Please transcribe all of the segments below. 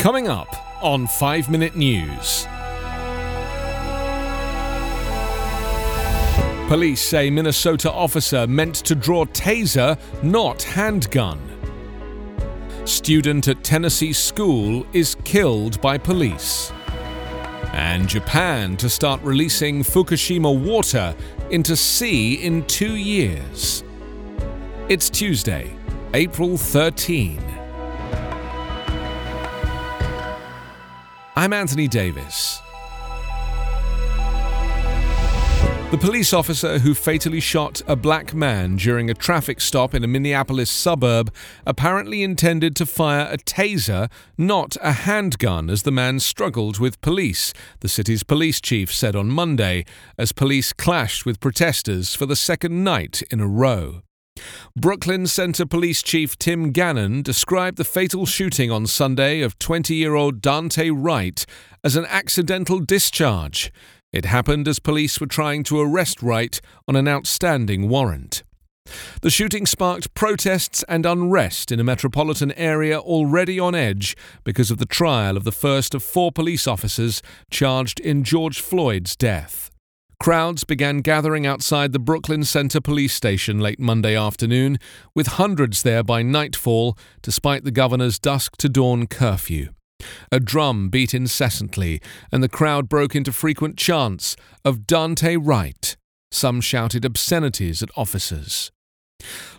Coming up on 5 Minute News. Police say Minnesota officer meant to draw taser, not handgun. Student at Tennessee school is killed by police. And Japan to start releasing Fukushima water into sea in two years. It's Tuesday, April 13. I'm Anthony Davis. The police officer who fatally shot a black man during a traffic stop in a Minneapolis suburb apparently intended to fire a taser, not a handgun, as the man struggled with police, the city's police chief said on Monday, as police clashed with protesters for the second night in a row. Brooklyn Center Police Chief Tim Gannon described the fatal shooting on Sunday of 20 year old Daunte Wright as an accidental discharge. It happened as police were trying to arrest Wright on an outstanding warrant. The shooting sparked protests and unrest in a metropolitan area already on edge because of the trial of the first of four police officers charged in George Floyd's death. Crowds began gathering outside the Brooklyn Center police station late Monday afternoon, with hundreds there by nightfall, despite the governor's dusk to dawn curfew. A drum beat incessantly, and the crowd broke into frequent chants of Daunte Wright. Some shouted obscenities at officers.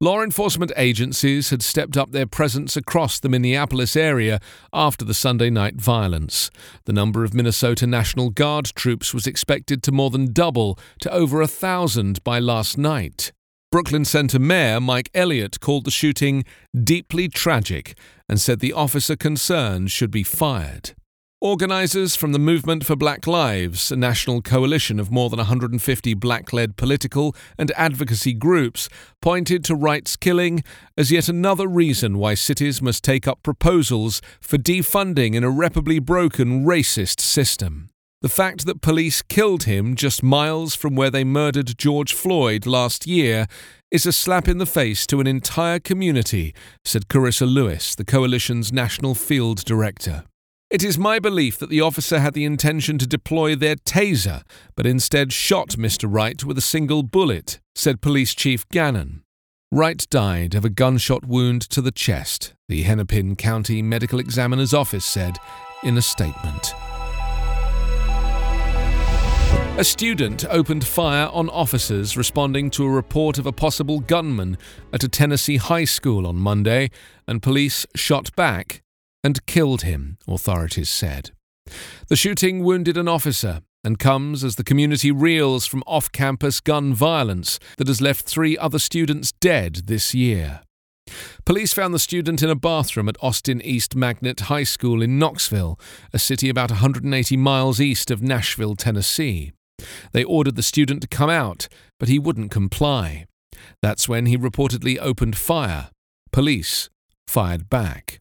Law enforcement agencies had stepped up their presence across the Minneapolis area after the Sunday night violence. The number of Minnesota National Guard troops was expected to more than double to over a thousand by last night. Brooklyn Center Mayor Mike Elliott called the shooting deeply tragic and said the officer concerned should be fired. Organisers from the Movement for Black Lives, a national coalition of more than 150 black led political and advocacy groups, pointed to Wright's killing as yet another reason why cities must take up proposals for defunding an irreparably broken racist system. The fact that police killed him just miles from where they murdered George Floyd last year is a slap in the face to an entire community, said Karissa Lewis, the coalition's national field director. It is my belief that the officer had the intention to deploy their taser, but instead shot Mr. Wright with a single bullet, said Police Chief Gannon. Wright died of a gunshot wound to the chest, the Hennepin County Medical Examiner's Office said in a statement. A student opened fire on officers responding to a report of a possible gunman at a Tennessee high school on Monday, and police shot back and killed him, authorities said. The shooting wounded an officer and comes as the community reels from off campus gun violence that has left three other students dead this year. Police found the student in a bathroom at Austin East Magnet High School in Knoxville, a city about 180 miles east of Nashville, Tennessee. They ordered the student to come out, but he wouldn't comply. That's when he reportedly opened fire. Police fired back.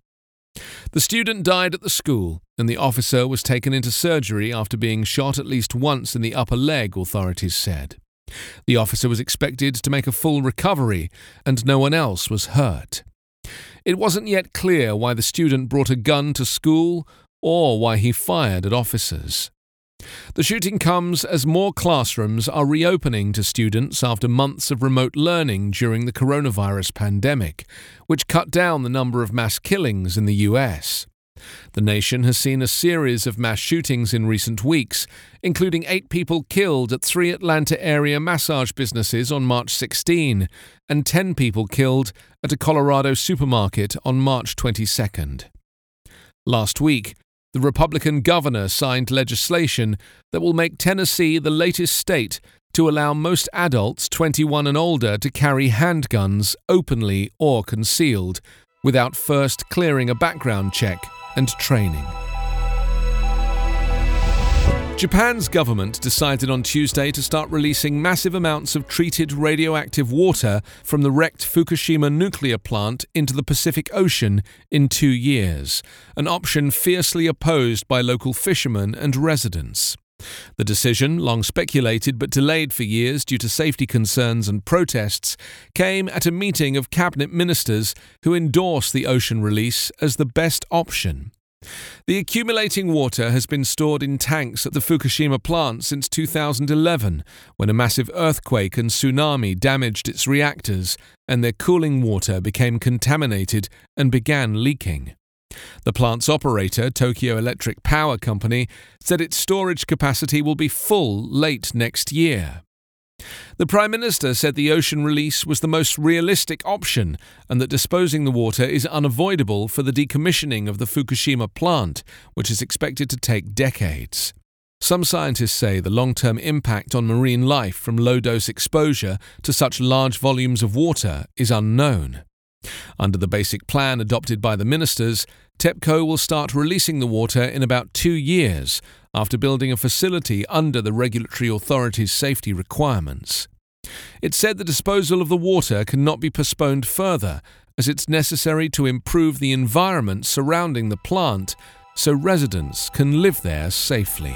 The student died at the school, and the officer was taken into surgery after being shot at least once in the upper leg, authorities said. The officer was expected to make a full recovery, and no one else was hurt. It wasn't yet clear why the student brought a gun to school or why he fired at officers. The shooting comes as more classrooms are reopening to students after months of remote learning during the coronavirus pandemic, which cut down the number of mass killings in the US. The nation has seen a series of mass shootings in recent weeks, including eight people killed at three Atlanta area massage businesses on March 16, and 10 people killed at a Colorado supermarket on March 22nd. Last week, the Republican governor signed legislation that will make Tennessee the latest state to allow most adults 21 and older to carry handguns openly or concealed, without first clearing a background check and training. Japan's government decided on Tuesday to start releasing massive amounts of treated radioactive water from the wrecked Fukushima nuclear plant into the Pacific Ocean in two years, an option fiercely opposed by local fishermen and residents. The decision, long speculated but delayed for years due to safety concerns and protests, came at a meeting of cabinet ministers who endorsed the ocean release as the best option. The accumulating water has been stored in tanks at the Fukushima plant since 2011, when a massive earthquake and tsunami damaged its reactors and their cooling water became contaminated and began leaking. The plant's operator, Tokyo Electric Power Company, said its storage capacity will be full late next year. The Prime Minister said the ocean release was the most realistic option and that disposing the water is unavoidable for the decommissioning of the Fukushima plant, which is expected to take decades. Some scientists say the long term impact on marine life from low dose exposure to such large volumes of water is unknown. Under the basic plan adopted by the ministers, TEPCO will start releasing the water in about two years after building a facility under the regulatory authority's safety requirements. It said the disposal of the water cannot be postponed further, as it's necessary to improve the environment surrounding the plant so residents can live there safely.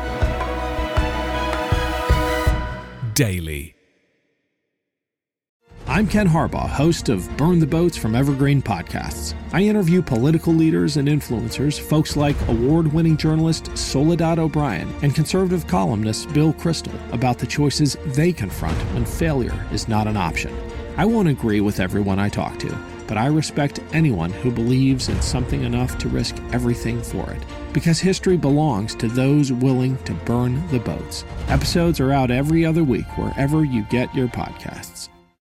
Daily. I'm Ken Harbaugh, host of Burn the Boats from Evergreen Podcasts. I interview political leaders and influencers, folks like award winning journalist Soledad O'Brien and conservative columnist Bill Kristol, about the choices they confront when failure is not an option. I won't agree with everyone I talk to, but I respect anyone who believes in something enough to risk everything for it. Because history belongs to those willing to burn the boats. Episodes are out every other week wherever you get your podcasts.